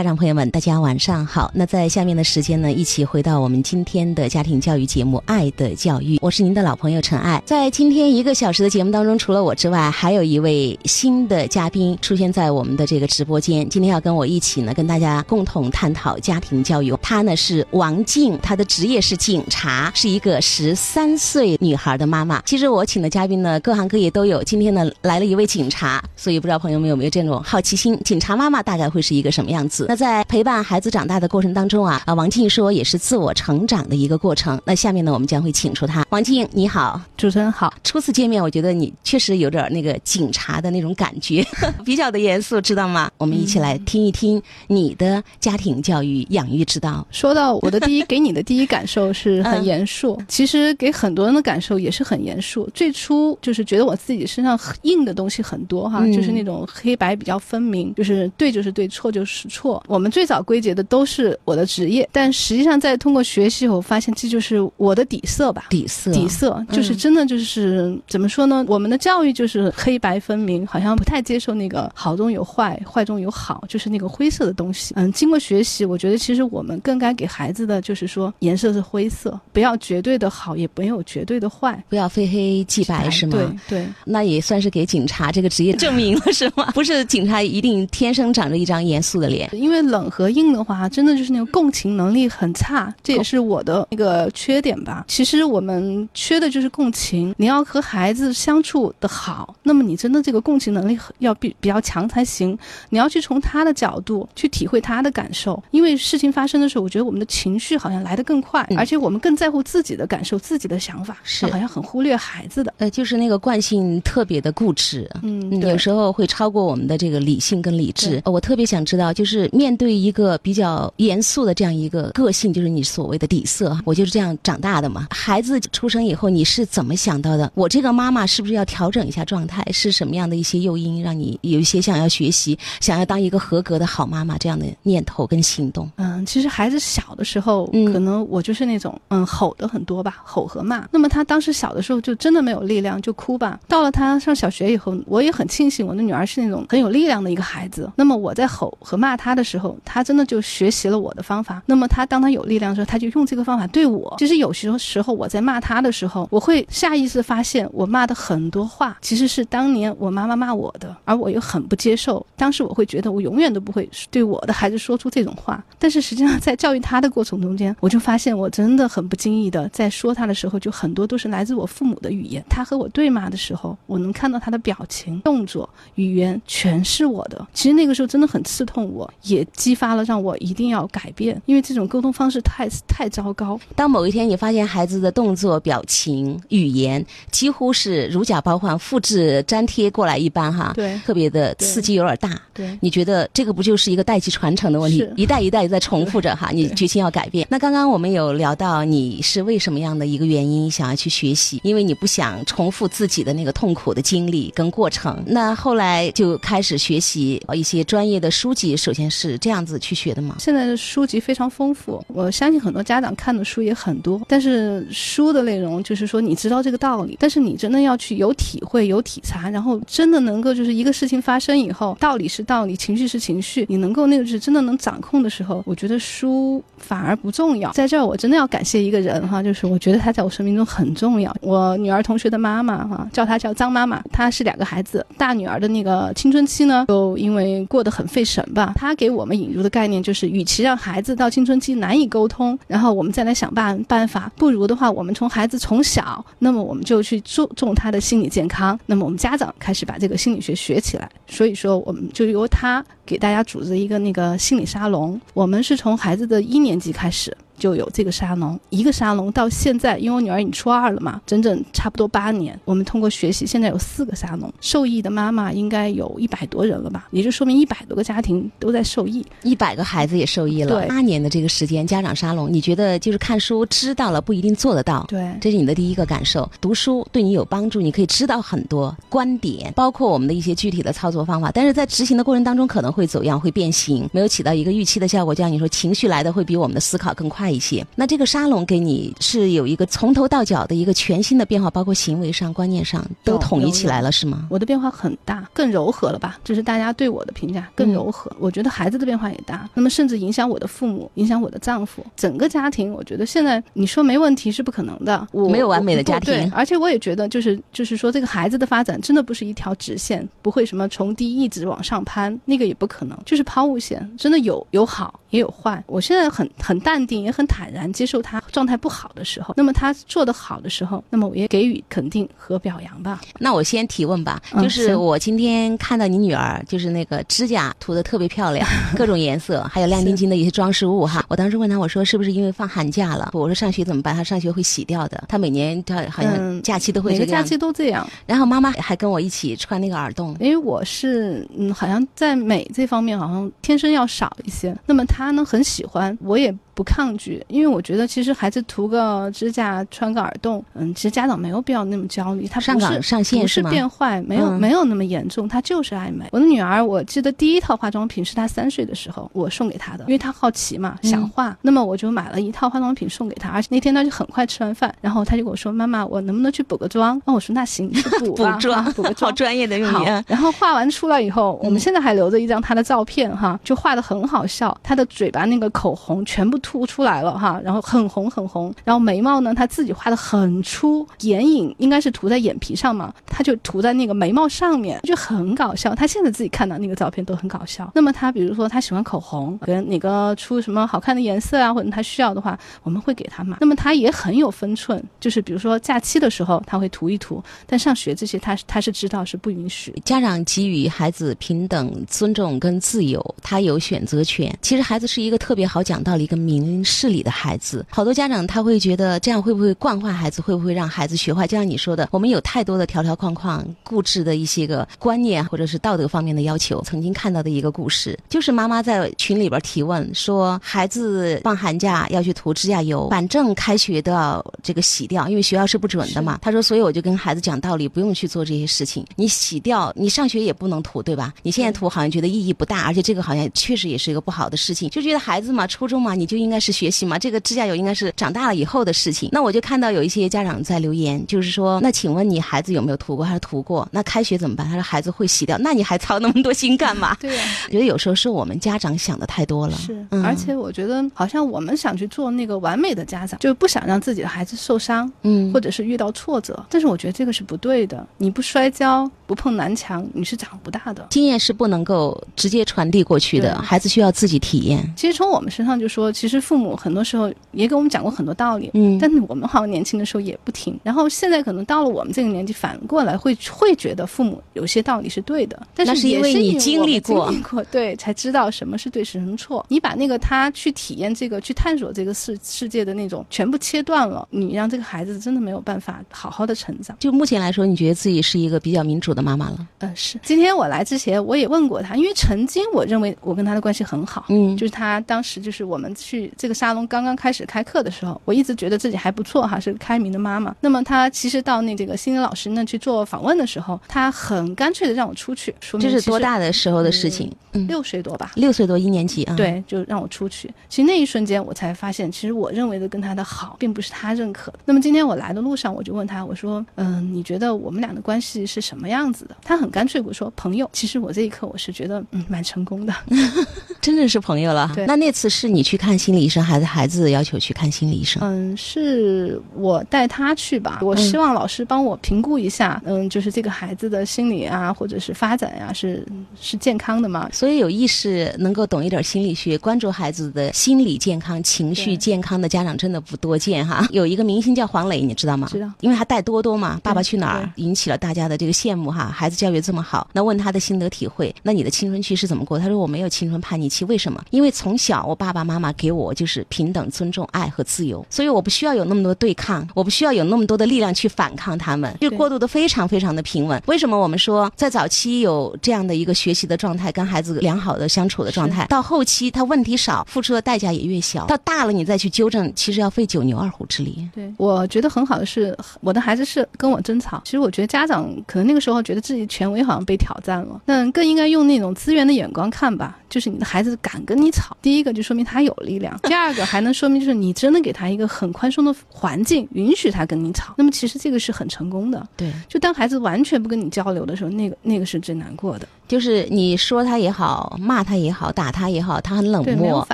家长朋友们，大家晚上好。那在下面的时间呢，一起回到我们今天的家庭教育节目《爱的教育》，我是您的老朋友陈爱。在今天一个小时的节目当中，除了我之外，还有一位新的嘉宾出现在我们的这个直播间。今天要跟我一起呢，跟大家共同探讨家庭教育。她呢是王静，她的职业是警察，是一个十三岁女孩的妈妈。其实我请的嘉宾呢，各行各业都有。今天呢，来了一位警察，所以不知道朋友们有没有这种好奇心？警察妈妈大概会是一个什么样子？那在陪伴孩子长大的过程当中啊，啊，王静说也是自我成长的一个过程。那下面呢，我们将会请出她。王静，你好，主持人好。初次见面，我觉得你确实有点那个警察的那种感觉，比较的严肃，知道吗？我们一起来听一听你的家庭教育养育之道。说到我的第一，给你的第一感受是很严肃，其实给很多人的感受也是很严肃。最初就是觉得我自己身上硬的东西很多哈，就是那种黑白比较分明，就是对就是对，错就是错。我们最早归结的都是我的职业，但实际上在通过学习，我发现这就是我的底色吧。底色，底色就是真的就是怎么说呢？我们的教育就是黑白分明，好像不太接受那个好中有坏，坏中有好，就是那个灰色的东西。嗯，经过学习，我觉得其实我们更该给孩子的就是说，颜色是灰色，不要绝对的好，也没有绝对的坏，不要非黑即白，是吗？对对，那也算是给警察这个职业证明了，是吗？不是警察一定天生长着一张严肃的脸，因为冷和硬的话，真的就是那个共情能力很差，这也是我的那个缺点吧。其实我们缺的就是共情，你要和孩子相处的好，那么你真的这个共情能力要比比较强才行。你要去从他的角度去体会他的感受，因为事情发生的时候，我觉得我们的情绪好像来得更快，而且我们更在乎自己的感受、自己的想法，是好像很忽略孩子的。呃，就是那个惯性特别的固执，嗯，有时候会超过我们的这个理性跟理智。我特别想知道，就是面对一个比较严肃的这样一个个性，就是你所谓的底色，我就是这样长大的嘛。孩子出生以后，你是怎么想到的？我这个妈妈是不是要调整一下状态？是什么样的一些诱因，让你有一些想要学习、想要当一个合格的好妈妈这样的念头跟行动？嗯，其实孩子小的时候，可能我就是那种嗯吼的很多吧，吼和骂。那么他当时小的时候就真的没有力量，就哭吧。到了他上小学以后，我也很庆幸我的女儿是那种很有力量的一个孩子。那么我在吼和骂他的的时候，他真的就学习了我的方法。那么他当他有力量的时候，他就用这个方法对我。其实有时候时候我在骂他的时候，我会下意识发现我骂的很多话其实是当年我妈妈骂我的，而我又很不接受。当时我会觉得我永远都不会对我的孩子说出这种话。但是实际上在教育他的过程中间，我就发现我真的很不经意的在说他的时候，就很多都是来自我父母的语言。他和我对骂的时候，我能看到他的表情、动作、语言全是我的。其实那个时候真的很刺痛，我也激发了让我一定要改变，因为这种沟通方式太太糟糕。当某一天你发现孩子的动作、表情、语言几乎是如假包换、复制粘贴过来一般，哈，对，特别的刺激有点大。对，你觉得这个不就是一个代际传承的问题？一代一代在重复着哈，你决心要改变。那刚刚我们有聊到你是为什么样的一个原因想要去学习？因为你不想重复自己的那个痛苦的经历跟过程。那后来就开始学习一些专业的书籍，首先是是这样子去学的吗？现在的书籍非常丰富，我相信很多家长看的书也很多。但是书的内容就是说你知道这个道理，但是你真的要去有体会、有体察，然后真的能够就是一个事情发生以后，道理是道理，情绪是情绪，你能够那个是真的能掌控的时候，我觉得书反而不重要。在这儿我真的要感谢一个人哈，就是我觉得他在我生命中很重要。我女儿同学的妈妈哈，叫她叫张妈妈，她是两个孩子，大女儿的那个青春期呢，就因为过得很费神吧，她给我们引入的概念就是，与其让孩子到青春期难以沟通，然后我们再来想办办法，不如的话，我们从孩子从小，那么我们就去注重他的心理健康，那么我们家长开始把这个心理学学起来。所以说，我们就由他给大家组织一个那个心理沙龙，我们是从孩子的一年级开始。就有这个沙龙，一个沙龙到现在，因为我女儿已经初二了嘛，整整差不多八年。我们通过学习，现在有四个沙龙，受益的妈妈应该有一百多人了吧？也就说明一百多个家庭都在受益，一百个孩子也受益了。对，八年的这个时间，家长沙龙，你觉得就是看书知道了不一定做得到？对，这是你的第一个感受。读书对你有帮助，你可以知道很多观点，包括我们的一些具体的操作方法，但是在执行的过程当中可能会走样，会变形，没有起到一个预期的效果。就像你说，情绪来的会比我们的思考更快。一些。那这个沙龙给你是有一个从头到脚的一个全新的变化，包括行为上、观念上都统一起来了，是吗？我的变化很大，更柔和了吧？这是大家对我的评价，更柔和。我觉得孩子的变化也大，那么甚至影响我的父母，影响我的丈夫，整个家庭。我觉得现在你说没问题是不可能的，我没有完美的家庭。对，而且我也觉得就是就是说这个孩子的发展真的不是一条直线，不会什么从低一直往上攀，那个也不可能，就是抛物线，真的有有好也有坏。我现在很很淡定，也很坦然接受他状态不好的时候，那么他做得好的时候，那么我也给予肯定和表扬吧。那我先提问吧，就是我今天看到你女儿，就是那个指甲涂的特别漂亮，各种颜色，还有亮晶晶的一些装饰物哈。我当时问她，我说是不是因为放寒假了？我说上学怎么办？她上学会洗掉的，她每年她好像假期都会每个假期都这样。然后妈妈还跟我一起穿那个耳洞，因为我是嗯，好像在美这方面好像天生要少一些。那么她呢很喜欢，我也。不抗拒，因为我觉得其实孩子涂个指甲、穿个耳洞，嗯，其实家长没有必要那么焦虑。他上岗上线是变坏，没有没有那么严重，他就是爱美。我的女儿，我记得第一套化妆品是她三岁的时候我送给她的，因为她好奇嘛，想画，那么我就买了一套化妆品送给她。而且那天她就很快吃完饭，然后她就跟我说：“妈妈，我能不能去补个妆？”那我说：“那行，补补妆，补个妆，好专业的用语。”然后画完出来以后，我们现在还留着一张她的照片哈，就画的很好笑，她的嘴巴那个口红全部凸出来了哈。然后很红很红，然后眉毛呢，他自己画的很粗，眼影应该是涂在眼皮上嘛，他就涂在那个眉毛上面，就很搞笑。他现在自己看到那个照片都很搞笑。那么他比如说他喜欢口红，跟哪个出什么好看的颜色啊，或者他需要的话，我们会给他买。那么他也很有分寸，就是比如说假期的时候他会涂一涂，但上学这些他他是知道是不允许。家长给予孩子平等尊重跟自由，他有选择权。其实孩子是一个特别好讲道理、一个明事理的。孩子，好多家长他会觉得这样会不会惯坏孩子？会不会让孩子学坏？就像你说的，我们有太多的条条框框、固执的一些个观念，或者是道德方面的要求。曾经看到的一个故事，就是妈妈在群里边提问说，孩子放寒假要去涂指甲油，反正开学都要这个洗掉，因为学校是不准的嘛。他说，所以我就跟孩子讲道理，不用去做这些事情。你洗掉，你上学也不能涂，对吧？你现在涂好像觉得意义不大，而且这个好像确实也是一个不好的事情，就觉得孩子嘛，初中嘛，你就应该是学习嘛，这。个指甲油应该是长大了以后的事情。那我就看到有一些家长在留言，就是说，那请问你孩子有没有涂过？他说涂过。那开学怎么办？他说孩子会洗掉。那你还操那么多心干嘛？对呀，觉得有时候是我们家长想的太多了。是，而且我觉得好像我们想去做那个完美的家长，就是不想让自己的孩子受伤，嗯，或者是遇到挫折。但是我觉得这个是不对的。你不摔跤，不碰南墙，你是长不大的。经验是不能够直接传递过去的，孩子需要自己体验。其实从我们身上就说，其实父母很多时候也给我们讲。过很多道理，嗯，但是我们好像年轻的时候也不听，然后现在可能到了我们这个年纪，反过来会会觉得父母有些道理是对的，但是因为你经历过，对，才知道什么是对，什么错。你把那个他去体验这个、去探索这个世世界的那种全部切断了，你让这个孩子真的没有办法好好的成长。就目前来说，你觉得自己是一个比较民主的妈妈了？嗯，是。今天我来之前，我也问过他，因为曾经我认为我跟他的关系很好，嗯，就是他当时就是我们去这个沙龙刚刚开始开课的时候，我一直觉得。自己还不错哈，是个开明的妈妈。那么她其实到那这个心理老师那去做访问的时候，她很干脆的让我出去。说这是多大的时候的事情？六岁多吧。六岁多一年级啊。对，就让我出去。其实那一瞬间我才发现，其实我认为的跟他的好，并不是他认可的。那么今天我来的路上，我就问他，我说，嗯，你觉得我们俩的关系是什么样子的？他很干脆，我说朋友。其实我这一刻我是觉得，嗯，蛮成功的，真的是朋友了。对。那那次是你去看心理医生，还是孩子要求去看心理医生？嗯。是我带他去吧，我希望老师帮我评估一下，嗯，就是这个孩子的心理啊，或者是发展呀，是是健康的吗？所以有意识能够懂一点心理学，关注孩子的心理健康、情绪健康的家长真的不多见哈。有一个明星叫黄磊，你知道吗？知道，因为他带多多嘛，《爸爸去哪儿》引起了大家的这个羡慕哈。孩子教育这么好，那问他的心得体会，那你的青春期是怎么过？他说我没有青春叛逆期，为什么？因为从小我爸爸妈妈给我就是平等、尊重、爱和自由，所以我不需要有。那么多对抗，我不需要有那么多的力量去反抗他们，就过渡的非常非常的平稳。为什么我们说在早期有这样的一个学习的状态，跟孩子良好的相处的状态，到后期他问题少，付出的代价也越小。到大了你再去纠正，其实要费九牛二虎之力。对，我觉得很好的是，我的孩子是跟我争吵。其实我觉得家长可能那个时候觉得自己权威好像被挑战了，那更应该用那种资源的眼光看吧。就是你的孩子敢跟你吵，第一个就说明他有力量，第二个还能说明就是你真的给他一个很宽松的环境，允许他跟你吵。那么其实这个是很成功的。对，就当孩子完全不跟你交流的时候，那个那个是最难过的。就是你说他也好，骂他也好，打他也好，他很冷漠。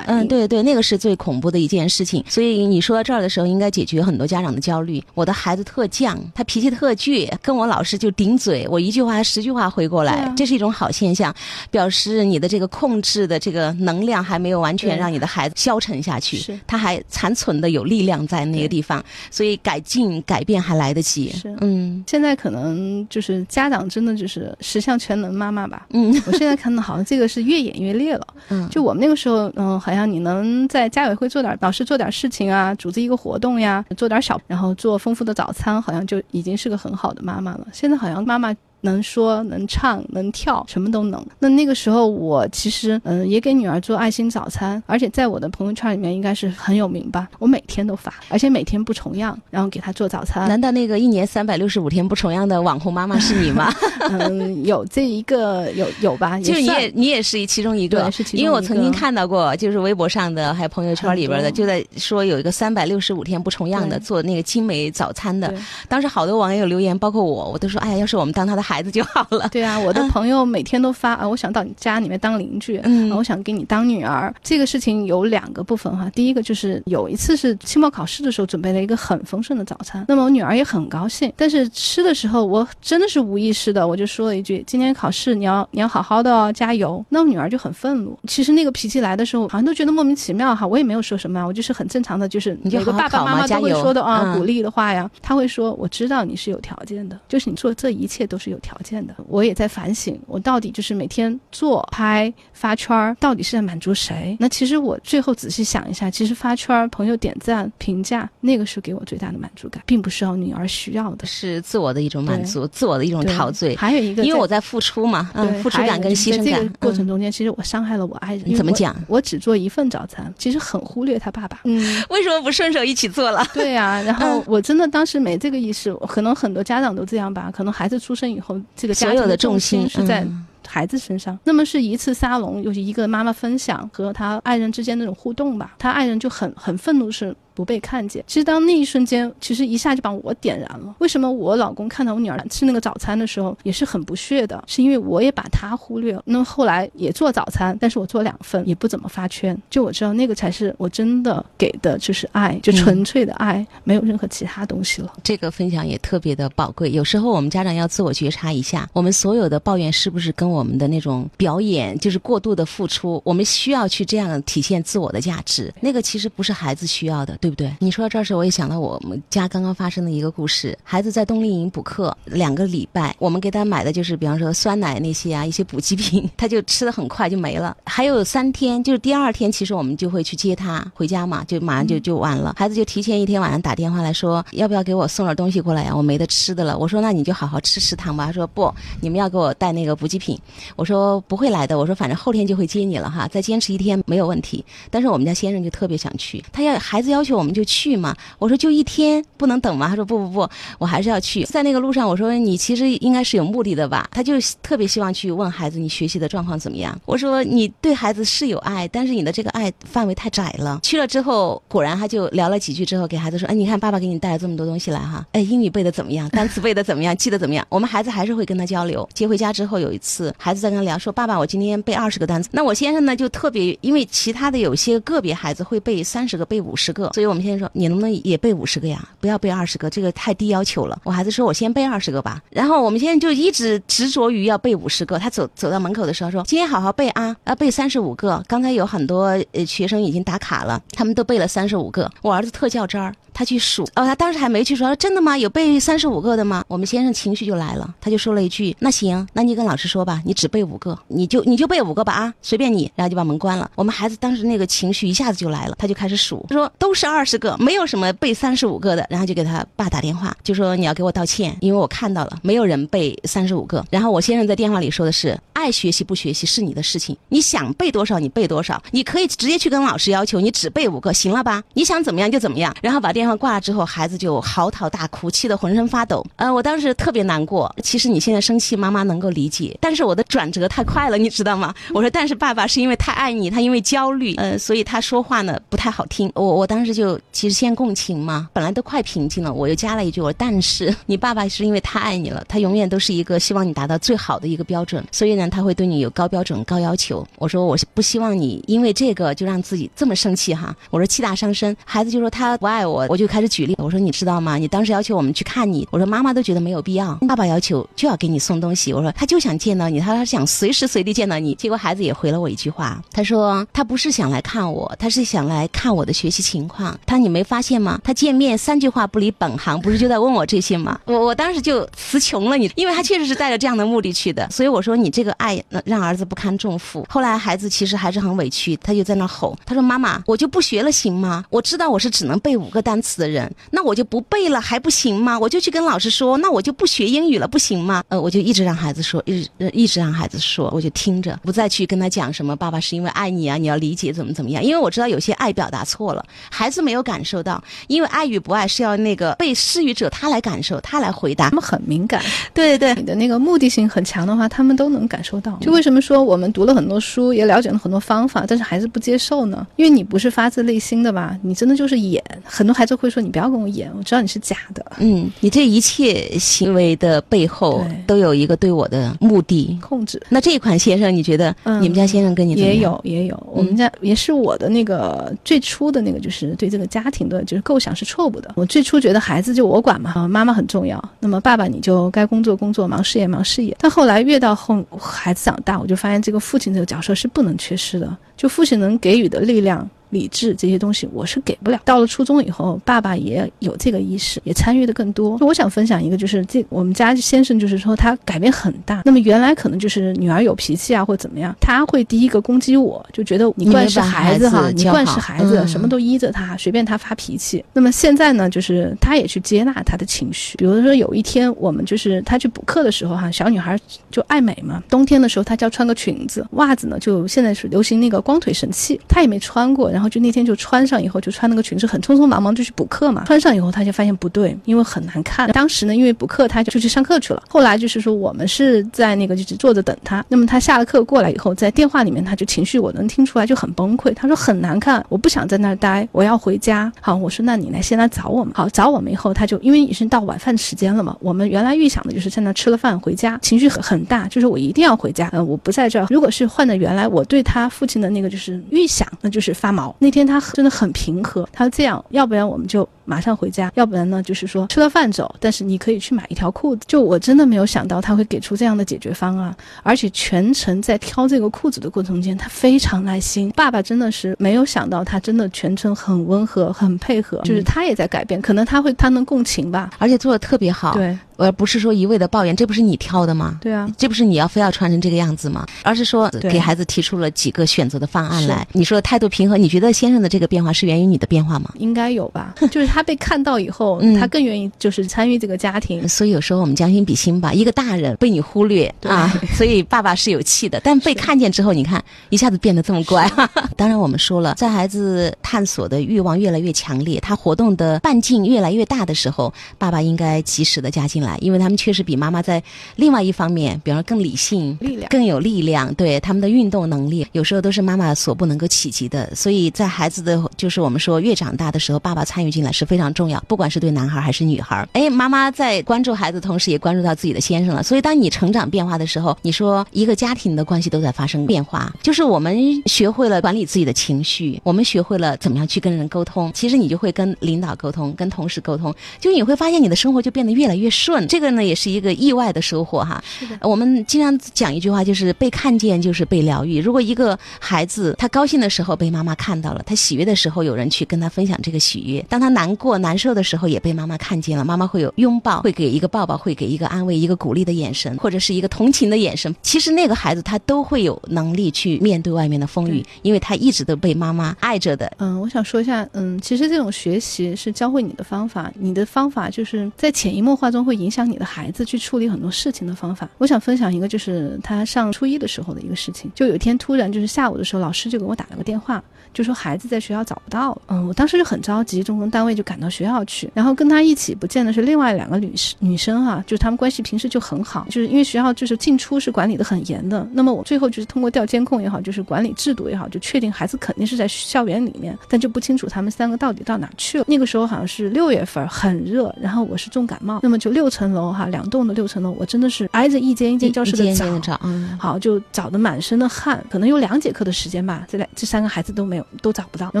嗯，对对，那个是最恐怖的一件事情。所以你说到这儿的时候，应该解决很多家长的焦虑。我的孩子特犟，他脾气特倔，跟我老是就顶嘴，我一句话十句话回过来，啊这是一种好现象，表示你的这个控制的这个能量还没有完全让你的孩子消沉下去是，他还残存的有力量在那个地方，所以改进改变还来得及。是嗯现在可能就是家长真的就是十项全能妈妈吧。嗯我现在看到好像这个是越演越烈了。嗯，就我们那个时候，嗯，好像你能在家委会做点，老师做点事情啊，组织一个活动呀，做点小，然后做丰富的早餐，好像就已经是个很好的妈妈了。现在好像妈妈。能说能唱能跳，什么都能。那那个时候，我其实嗯也给女儿做爱心早餐，而且在我的朋友圈里面应该是很有名吧。我每天都发，而且每天不重样，然后给她做早餐。难道那个一年三百六十五天不重样的网红妈妈是你吗？嗯，有这一个有有吧？就是你也你也是其中一个对，是其中因为我曾经看到过，就是微博上的还有朋友圈里边的，就在说有一个三百六十五天不重样的做那个精美早餐的，当时好多网友留言，包括我，我都说，哎呀，要是我们当他的孩子就好了。对啊，我的朋友每天都发啊，我想到你家里面当邻居，嗯啊，我想给你当女儿。这个事情有两个部分哈，第一个就是有一次是期末考试的时候准备了一个很丰盛的早餐，那么我女儿也很高兴，但是吃的时候我真的是无意识的，我就说了一句：“今天考试你要你要好好的哦，加油。”那我女儿就很愤怒。其实那个脾气来的时候，好像都觉得莫名其妙哈，我也没有说什么啊，我就是很正常的，就是你就每个爸爸妈妈都会说的啊，嗯鼓励的话呀，他会说：“我知道你是有条件的，就是你做这一切都是有条件的。”我也在反省，我到底就是每天做、拍、发圈儿，到底是在满足谁？那其实我最后仔细想一下，其实发圈儿、朋友点赞、评价，那个是给我最大的满足感，并不是要女儿需要的。是自我的一种满足，自我的一种陶醉，还有一个，因为我在付出嘛，嗯，对付出感跟牺牲感过程嗯中间，其实我伤害了我爱人。怎么讲？我只做一份早餐，其实很忽略他爸爸。嗯，为什么不顺手一起做了？对呀、然后嗯我真的当时没这个意识，可能很多家长都这样吧。可能孩子出生以后，这个家庭所有的重重心是在嗯孩子身上。那么是一次沙龙，又是一个妈妈分享和她爱人之间那种互动吧。她爱人就很很愤怒，是不被看见。其实当那一瞬间，其实一下就把我点燃了。为什么我老公看到我女儿吃那个早餐的时候也是很不屑的？是因为我也把他忽略了。那么后来也做早餐，但是我做两份，也不怎么发圈。就我知道那个才是我真的给的，就是爱，就纯粹的爱，没有任何其他东西了。这个分享也特别的宝贵。有时候我们家长要自我觉察一下，我们所有的抱怨是不是跟我们的那种表演就是过度的付出？我们需要去这样体现自我的价值。那个其实不是孩子需要的，对不对？你说到这儿时，我也想到我们家刚刚发生的一个故事。孩子在冬令营补课两个礼拜，我们给他买的就是比方说酸奶那些啊，一些补给品，他就吃的很快就没了。还有三天，就是第二天，其实我们就会去接他回家嘛，就马上就就完了。孩子就提前一天晚上打电话来说，要不要给我送点东西过来呀？我没得吃的了。我说那你就好好吃食堂吧。他说不，你们要给我带那个补给品。我说不会来的，我说反正后天就会接你了哈，再坚持一天没有问题。但是我们家先生就特别想去，他要孩子要求我们就去嘛。我说就一天不能等吗？他说不不不，我还是要去。在那个路上，我说你其实应该是有目的的吧？他就特别希望去问孩子你学习的状况怎么样。我说你对孩子是有爱，但是你的这个爱范围太窄了。去了之后，果然他就聊了几句之后，给孩子说：“哎，你看爸爸给你带了这么多东西来哈，哎，英语背的怎么样？单词背的怎么样？记得怎么样？”我们孩子还是会跟他交流。接回家之后，有一次孩子在跟他聊说：“爸爸，我今天背二十个单词。”那我先生呢就特别，因为其他的有些个别孩子会背三十个、背五十个，所以我们先生说：“你能不能也背五十个呀？不要背二十个，这个太低要求了。”我孩子说：“我先背二十个吧。”然后我们现在就一直执着于要背五十个。他走走到门口的时候说：“今天好好背啊，要背三十五个。”刚才有很多呃学生已经打卡了，他们都背了三十五个。我儿子特较真儿。他去数，哦，他当时还没去说，真的吗？有背三十五个的吗？我们先生情绪就来了，他就说了一句：“那行，那你跟老师说吧，你只背五个，你就你就背五个吧啊，随便你。”然后就把门关了。我们孩子当时那个情绪一下子就来了，他就开始数，他说都是二十个，没有什么背三十五个的。然后就给他爸打电话，就说你要给我道歉，因为我看到了没有人背三十五个。然后我先生在电话里说的是：爱学习不学习是你的事情，你想背多少你背多少，你可以直接去跟老师要求你只背五个，行了吧？你想怎么样就怎么样。然后把电。电话挂了之后，孩子就嚎啕大哭，气得浑身发抖。呃，我当时特别难过。其实你现在生气，妈妈能够理解，但是我的转折太快了，你知道吗？我说，但是爸爸是因为太爱你，他因为焦虑，呃，所以他说话呢不太好听。我我当时就其实先共情嘛，本来都快平静了，我又加了一句，我说，但是你爸爸是因为太爱你了，他永远都是一个希望你达到最好的一个标准，所以呢，他会对你有高标准、高要求。我说，我是不希望你因为这个就让自己这么生气哈。我说气大伤身，孩子就说他不爱，我我就开始举例。我说你知道吗？你当时要求我们去看你，我说妈妈都觉得没有必要，爸爸要求就要给你送东西。我说他就想见到你，他他想随时随地见到你。结果孩子也回了我一句话，他说他不是想来看我，他是想来看我的学习情况。他说你没发现吗？他见面三句话不离本行，不是就在问我这些吗？我我当时就词穷了你，因为他确实是带着这样的目的去的。所以我说你这个爱让儿子不堪重负。后来孩子其实还是很委屈，他就在那吼，他说妈妈，我就不学了行吗？我知道我是只能背五个单词的人，那我就不背了还不行吗？我就去跟老师说，那我就不学英语了不行吗？呃，我就一直让孩子说，一直一直让孩子说，我就听着，不再去跟他讲什么爸爸是因为爱你啊，你要理解怎么怎么样，因为我知道有些爱表达错了，孩子没有感受到，因为爱与不爱是要那个被施予者他来感受，他来回答。他们很敏感，对对对，你的那个目的性很强的话，他们都能感受到。就为什么说我们读了很多书，也了解了很多方法，但是孩子不接受呢？因为你不是发自内心的吧？你真的就是演。很多孩子会说：“你不要跟我演，我知道你是假的。”嗯，你这一切行为的背后都有一个对我的目的控制。那这一款先生，你觉得你们家先生跟你也有也有？我们家也是我的那个最初的那个，就是对这个家庭的就是构想是错误的。我最初觉得孩子就我管嘛，妈妈很重要。那么爸爸你就该工作工作，忙事业忙事业。但后来越到后孩子长大，我就发现这个父亲这个角色是不能缺失的。就父亲能给予的力量。理智这些东西我是给不了。到了初中以后，爸爸也有这个意识，也参与的更多。我想分享一个，就是这我们家先生，就是说他改变很大。那么原来可能就是女儿有脾气啊，或怎么样，他会第一个攻击我，就觉得你惯是孩子哈，你惯是孩子，什么都依着他，随便他发脾气。那么现在呢，就是他也去接纳他的情绪。比如说有一天我们就是他去补课的时候哈，小女孩就爱美嘛，冬天的时候她就要穿个裙子，袜子呢就现在是流行那个光腿神器，她也没穿过。然后就那天就穿上以后，就穿那个裙子，很匆匆忙忙就去补课嘛。穿上以后，他就发现不对，因为很难看。当时呢，因为补课，他就去上课去了。后来就是说，我们是在那个就是坐着等他。那么他下了课过来以后，在电话里面他就情绪我能听出来，就很崩溃。他说很难看，我不想在那儿待，我要回家。好，我说那你来先来找我们。好，找我们以后，他就因为已经到晚饭时间了嘛。我们原来预想的就是在那吃了饭回家，情绪很很大，就是我一定要回家。呃，我不在这儿。如果是换了原来我对他父亲的那个就是预想，那就是发毛。那天。他真的很平和，他说这样，要不然我们就马上回家，要不然呢，就是说吃了饭走，但是你可以去买一条裤子。就我真的没有想到他会给出这样的解决方案，而且全程在挑这个裤子的过程中间，他非常耐心。爸爸真的是没有想到，他真的全程很温和，很配合，就是他也在改变，可能他会他能共情吧，而且做的特别好。对。而不是说一味的抱怨，这不是你挑的吗？对啊，这不是你要非要穿成这个样子吗？而是说给孩子提出了几个选择的方案来。你说态度平和，你觉得先生的这个变化是源于你的变化吗？应该有吧，就是他被看到以后，他更愿意就是参与这个家庭。所以有时候我们将心比心吧，一个大人被你忽略啊，所以爸爸是有气的。但被看见之后，你看一下子变得这么乖。当然我们说了，在孩子探索的欲望越来越强烈，他活动的半径越来越大的时候，爸爸应该及时的加进来，因为他们确实。比妈妈在另外一方面，比方说更理性、力量更有力量，对他们的运动能力，有时候都是妈妈所不能够企及的。所以在孩子的，就是我们说越长大的时候，爸爸参与进来是非常重要，不管是对男孩还是女孩。哎，妈妈在关注孩子同时，也关注到自己的先生了。所以当你成长变化的时候，你说一个家庭的关系都在发生变化，就是我们学会了管理自己的情绪，我们学会了怎么样去跟人沟通。其实你就会跟领导沟通，跟同事沟通，就你会发现你的生活就变得越来越顺。这个呢，也是一。一个意外的收获哈，是的。我们经常讲一句话，就是被看见就是被疗愈。如果一个孩子他高兴的时候被妈妈看到了，他喜悦的时候有人去跟他分享这个喜悦；当他难过难受的时候也被妈妈看见了，妈妈会有拥抱，会给一个抱抱，会给一个安慰、一个鼓励的眼神，或者是一个同情的眼神。其实那个孩子他都会有能力去面对外面的风雨，因为他一直都被妈妈爱着的。嗯，我想说一下，嗯，其实这种学习是教会你的方法，你的方法就是在潜移默化中会影响你的孩子。去处理很多事情的方法，我想分享一个，就是他上初一的时候的一个事情。就有一天突然就是下午的时候，老师就给我打了个电话，就说孩子在学校找不到了。嗯，我当时就很着急，中公单位就赶到学校去，然后跟他一起不见的是另外两个女生女生哈，就是他们关系平时就很好，就是因为学校就是进出是管理的很严的。那么我最后就是通过调监控也好，就是管理制度也好，就确定孩子肯定是在校园里面，但就不清楚他们三个到底到哪去了。那个时候好像是六月份，很热，然后我是重感冒，那么就六层楼哈，两栋的六层楼，我真的是挨着一间一间教室的找，好就找的满身的汗，可能有两节课的时间吧，这两这三个孩子都没有都找不到。那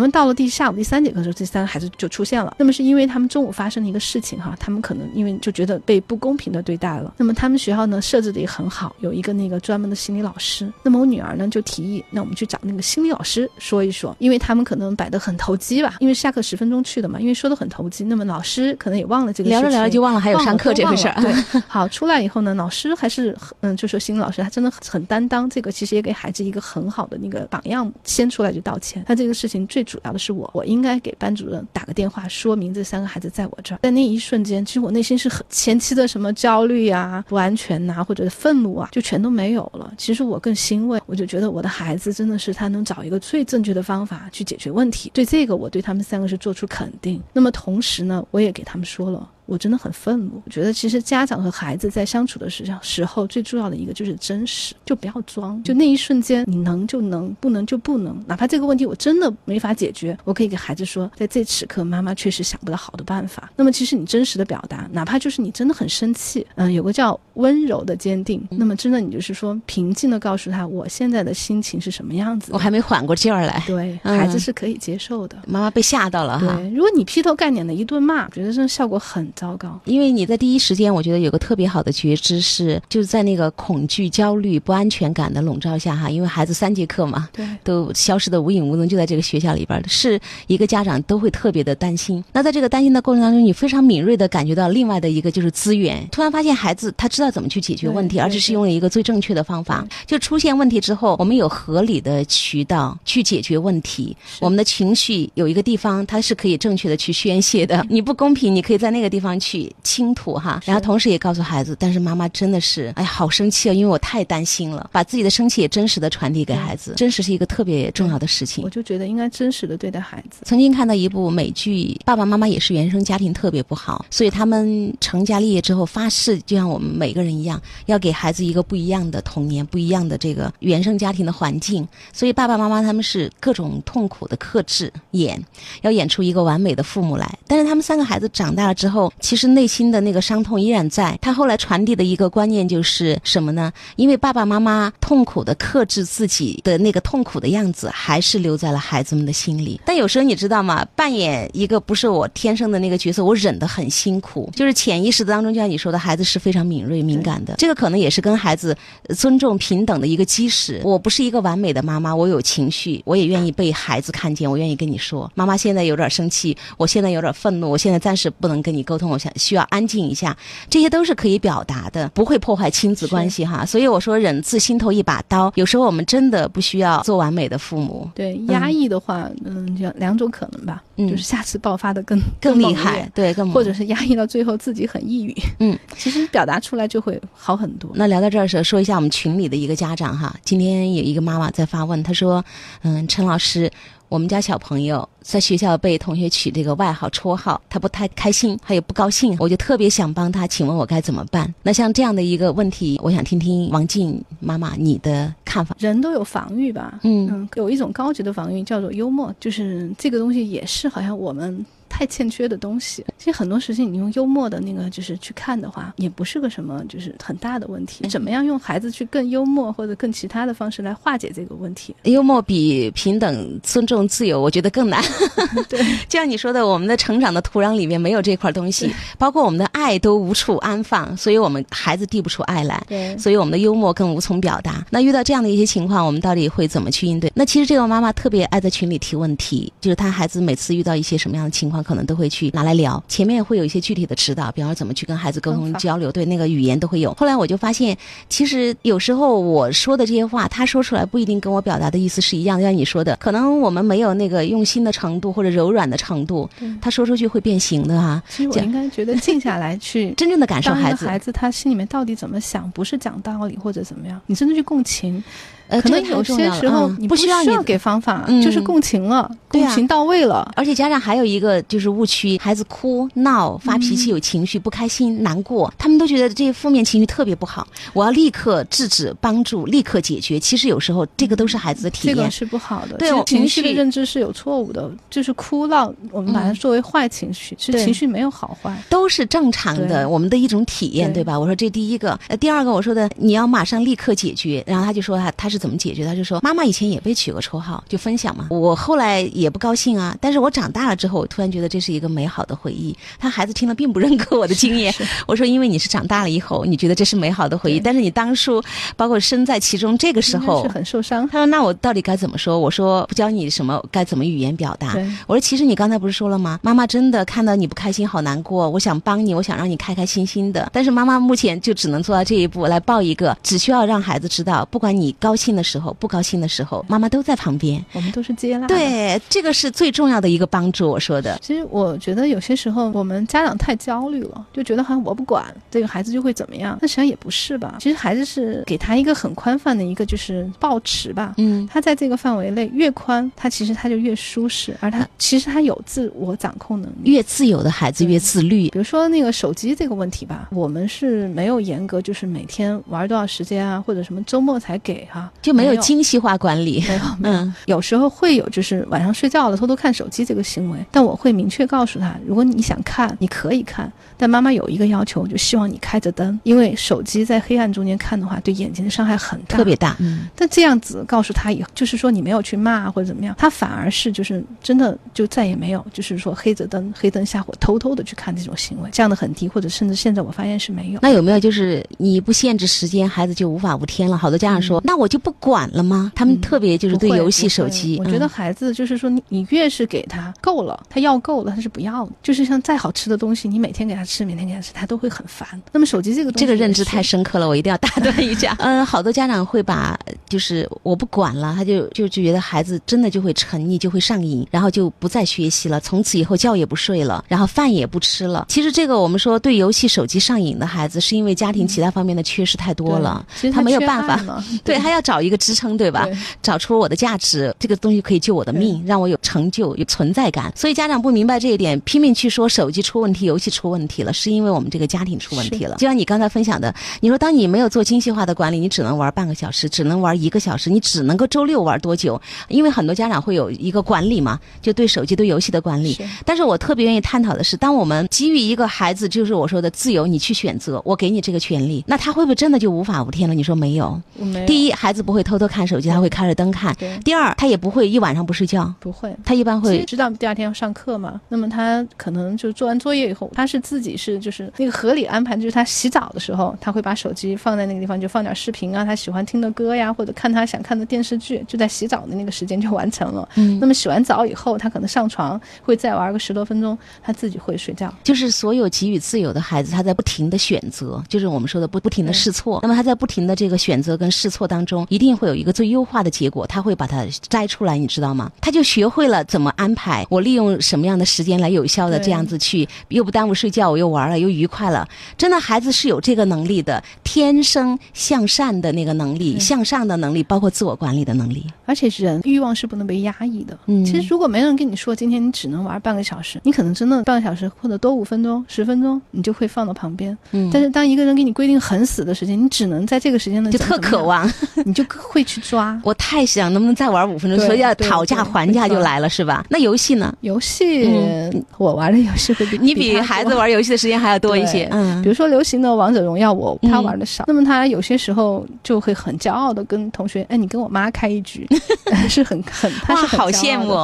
么到了第下午第三节课的时候，这三个孩子就出现了。那么是因为他们中午发生了一个事情哈，他们可能因为就觉得被不公平的对待了。那么他们学校呢设置的也很好，有一个那个专门的心理老师。那么我女儿呢就提议，那我们去找那个心理老师说一说，因为他们可能摆的很投机吧，因为下课十分钟去的嘛，因为说的很投机。那么老师可能也忘了这个聊着聊着就忘了还有上课这回事儿。对，好出来以后呢，老师还是嗯就说心理老师他真的很担当，这个其实也给孩子一个很好的那个榜样，先出来就道歉。他这个事情最主要的是我，我应该给班主任打个电话，说明这三个孩子在我这儿。在那一瞬间，其实我内心是很前期的什么焦虑啊、不安全呐，或者愤怒啊，就全都没有了。其实我更欣慰，我就觉得我的孩子真的是他能找一个最正确的方法去解决问题。对这个，我对他们三个是做出肯定。那么同时呢，我也给他们说了。我真的很愤怒，我觉得其实家长和孩子在相处的时时候，最重要的一个就是真实，就不要装，就那一瞬间你能就能，不能就不能，哪怕这个问题我真的没法解决，我可以给孩子说，在这此刻妈妈确实想不到好的办法。那么其实你真实的表达，哪怕就是你真的很生气，嗯，有个叫温柔的坚定，那么真的你就是说平静的告诉他我现在的心情是什么样子，我还没缓过劲儿来，对孩子是可以接受的。妈妈被吓到了哈，对，如果你劈头盖脸的一顿骂，我觉得这效果很。糟糕，因为你在第一时间，我觉得有个特别好的觉知是，就是在那个恐惧、焦虑、不安全感的笼罩下，哈，因为孩子三节课嘛，对，都消失的无影无踪，就在这个学校里边，是一个家长都会特别的担心。那在这个担心的过程当中，你非常敏锐的感觉到另外的一个就是资源，突然发现孩子他知道怎么去解决问题，而且是用了一个最正确的方法。就出现问题之后，我们有合理的渠道去解决问题，我们的情绪有一个地方它是可以正确的去宣泄的。你不公平，你可以在那个地方。方去倾吐哈，然后同时也告诉孩子，但是妈妈真的是哎，好生气啊，因为我太担心了，把自己的生气也真实的传递给孩子，真实是一个特别重要的事情。我就觉得应该真实的对待孩子。曾经看到一部美剧，爸爸妈妈也是原生家庭特别不好，所以他们成家立业之后发誓，就像我们每个人一样，要给孩子一个不一样的童年，不一样的这个原生家庭的环境。所以爸爸妈妈他们是各种痛苦的克制演，要演出一个完美的父母来。但是他们三个孩子长大了之后。其实内心的那个伤痛依然在。他后来传递的一个观念就是什么呢？因为爸爸妈妈痛苦的克制自己的那个痛苦的样子，还是留在了孩子们的心里。但有时候你知道吗？扮演一个不是我天生的那个角色，我忍得很辛苦。就是潜意识当中，就像你说的，孩子是非常敏锐敏感的。这个可能也是跟孩子尊重平等的一个基石。我不是一个完美的妈妈，我有情绪，我也愿意被孩子看见，我愿意跟你说，妈妈现在有点生气，我现在有点愤怒，我现在暂时不能跟你沟通。我想需要安静一下，这些都是可以表达的，不会破坏亲子关系哈。所以我说，忍字心头一把刀。有时候我们真的不需要做完美的父母。对，压抑的话，嗯，就两种可能吧，嗯就是下次爆发的更更厉害，对，更或者是压抑到最后自己很抑郁。嗯，其实表达出来就会好很多。那聊到这儿的时候，说一下我们群里的一个家长哈，今天有一个妈妈在发问，她说：“嗯，陈老师。”我们家小朋友在学校被同学取这个外号、绰号，他不太开心，他也不高兴，我就特别想帮他。请问我该怎么办？那像这样的一个问题，我想听听王静妈妈你的看法。人都有防御吧？嗯，有一种高级的防御叫做幽默，就是这个东西也是好像我们。太欠缺的东西，其实很多事情你用幽默的那个就是去看的话，也不是个什么就是很大的问题。怎么样用孩子去更幽默或者更其他的方式来化解这个问题？幽默比平等、尊重、自由，我觉得更难。对，就像你说的，我们的成长的土壤里面没有这块东西，包括我们的爱都无处安放，所以我们孩子递不出爱来。对，所以我们的幽默更无从表达。那遇到这样的一些情况，我们到底会怎么去应对？那其实这个妈妈特别爱在群里提问题，就是她孩子每次遇到一些什么样的情况。可能都会去拿来聊，前面会有一些具体的指导，比方说怎么去跟孩子沟通交流，对那个语言都会有。后来我就发现，其实有时候我说的这些话，他说出来不一定跟我表达的意思是一样。像你说的，可能我们没有那个用心的程度或者柔软的程度，他说出去会变形的哈。其实我应该觉得静下来去 真正的感受孩子，孩子他心里面到底怎么想，不是讲道理或者怎么样，你真的去共情。呃，可能有些时候你不需要给方法，嗯就是共情了，共情到位了。而且家长还有一个就是误区，孩子哭闹、发脾嗯气、有情绪、不开心、难过，他们都觉得这些负面情绪特别不好，我要立刻制止、帮助、立刻解决。其实有时候这个都是孩子的体验。这个是不好的，对情绪的认知是有错误的，就是哭闹，我们把它嗯作为坏情绪，其实情绪没有好坏。都是正常的，我们的一种体验，对对吧？我说这第一个，呃，第二个我说的你要马上立刻解决，然后他就说他他是怎么解决？他就说妈妈以前也被取过绰号，就分享嘛。我后来也不高兴啊，但是我长大了之后，我突然觉得这是一个美好的回忆。他孩子听了并不认可我的经验，我说因为你是长大了以后，你觉得这是美好的回忆，但是你当初包括身在其中这个时候是，很受伤。他说那我到底该怎么说？我说不教你什么该怎么语言表达。我说，其实你刚才不是说了吗？妈妈真的看到你不开心，好难过。我想帮你，我想让你开开心心的。但是妈妈目前就只能做到这一步，来抱一个，只需要让孩子知道，不管你高兴的时候、不高兴的时候，妈妈都在旁边。我们都是接纳。对，这个是最重要的一个帮助。我说的，其实我觉得有些时候我们家长太焦虑了，就觉得好像我不管这个孩子就会怎么样，但实际上也不是吧。其实孩子是给他一个很宽泛的一个就是抱持吧。嗯，他在这个范围内越宽，他其实他就越舒适，而他其实他有自我掌控能力。越自由的孩子越自律。比如说那个手机这个问题吧，我们是没有严格，就是每天玩多少时间啊，或者什么周末才给哈、就没有精细化管理。没有没有，嗯有时候会有就是晚上睡觉了偷偷看手机这个行为，但我会明确告诉他，如果你想看，你可以看，但妈妈有一个要求，就希望你开着灯，因为手机在黑暗中间看的话，对眼睛的伤害很大，特别。大，嗯，但这样子告诉他以后，就是说你没有去骂或者怎么样，他反而是就是真的就再也没有，就是说黑着灯、黑灯瞎火、偷偷的去看这种行为，降得很低，或者甚至现在我发现是没有。那有没有就是你不限制时间，孩子就无法无天了？好多家长说，那我就不管了吗？他们嗯特别就是对游戏、手机，我觉得嗯孩子就是说你，你越是给他够了，他要够了，他是不要的。就是像再好吃的东西，你每天给他吃，每天给他吃，他都会很烦。那么手机这个东西，这个认知太。深刻了，我一定要 打断一下。嗯，好多家长会把就是我不管了，他就就就觉得孩子真的就会沉溺，就会上瘾，然后就不再学习了，从此以后觉也不睡了，然后饭也不吃了。其实这个我们说对游戏、手机上瘾的孩子，是因为家庭其他方面的缺失太多了。他没有办法 对他要找一个支撑，对吧？对找出我的价值，这个东西可以救我的命，让我有成就、有存在感。所以家长不明白这一点，拼命去说手机出问题、游戏出问题了，是因为我们这个家庭出问题了。就像你刚才分享的，你说当你没有做精细化的管理，你只能玩半个小时，只能玩一个小时，你只能够周六玩多久？因为很多家长会有一个管理嘛，就对手机、对游戏的管理。是但是我特别愿意探讨的是，当我们给予一个孩子，就是我说的自由，你去选择，我给你这个权利，那他会不会真的就无法无天了？你说没有？没有第一，孩子不会偷偷看手机，他会开着灯看；对第二，他也不会一晚上不睡觉，不会。他一般会知道第二天要上课嘛，那么他可能就做完作业以后，他是自己是就是那个合理安排，就是他洗澡的时候，他会把手机放在那个地方，就放点视频啊，他喜欢听的歌呀，或者看他想看的电视剧，就在洗澡的那个时间就完成了。嗯那么洗完澡以后，他可能上床会再玩个十多分钟，他自己会睡觉。就是所有给予自由的孩子，他在不停的选择，就是我们说的不不停的试错。那么他在不停的这个选择跟试错当中，一定会有一个最优化的结果，他会把它摘出来，你知道吗？他就学会了怎么安排，我利用什么样的时间来有效的这样子去，又不耽误睡觉，我又玩了，又愉快了。真的，孩子是有这个能力的，天生向善的那个能力，向上的能力，包括自我管理的能力。而且人欲望是不能被压抑的。嗯其实如果没人跟你说今天你只能玩半个小时，你可能真的半个小时或者多五分钟、十分钟，你就会放到旁边。嗯但是当一个人给你规定很死的时间，你只能在这个时间内就特渴望。你就会去抓。我太想能不能再玩五分钟，所以要讨价还价就来了，是吧？那游戏呢？游戏，嗯我玩的游戏会比你比孩子玩游戏的时间还要多一些。嗯比如说流行的王者荣耀我，他嗯玩的少，那么他有些时候就会很骄傲的跟同学，哎，你跟我妈开一局，是很很，他，好羡慕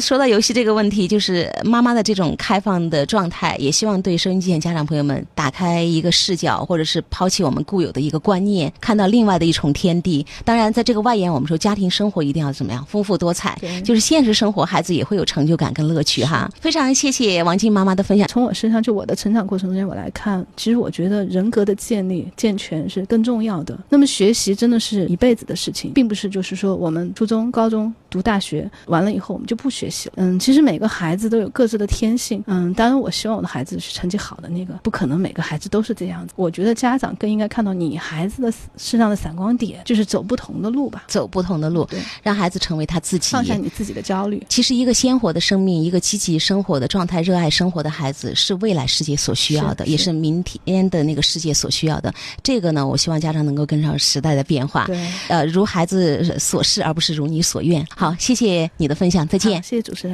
说到游戏这个问题，就是妈妈的这种开放的状态，也希望对收音机前家长朋友们打开一个视角，或者是抛弃我们固有的一个观念，看到另外的一重天地。当然，在这个外延，我们说家庭生活一定要怎么样丰富多彩，对就是现实生活，孩子也会有成就感跟乐趣哈。非常谢谢王静妈妈的分享。从我身上，就我的成长过程中间我来看，其实我觉得人格的建立健全是更重要的。那么学习真的是一辈子的事情，并不是就是说我们初中、高中读大学完了以后我们就不学习了。嗯，其实每个孩子都有各自的天性。嗯，当然我希望我的孩子是成绩好的那个，不可能每个孩子都是这样子。我觉得家长更应该看到你孩子的身上的闪光点，就是走不同的路吧，走不同的路，对，让孩子成为他自己。放下你自己的焦虑。其实，一个鲜活的生命，一个积极生活的状态、热爱生活的孩子，是未来世界所需要的，是也是明天的那个世界所需要的。这个呢，我希望家长能够跟上时代的变化，对，呃，如孩子所示，而不是如你所愿。好，谢谢你的分享，再见。谢谢主持人。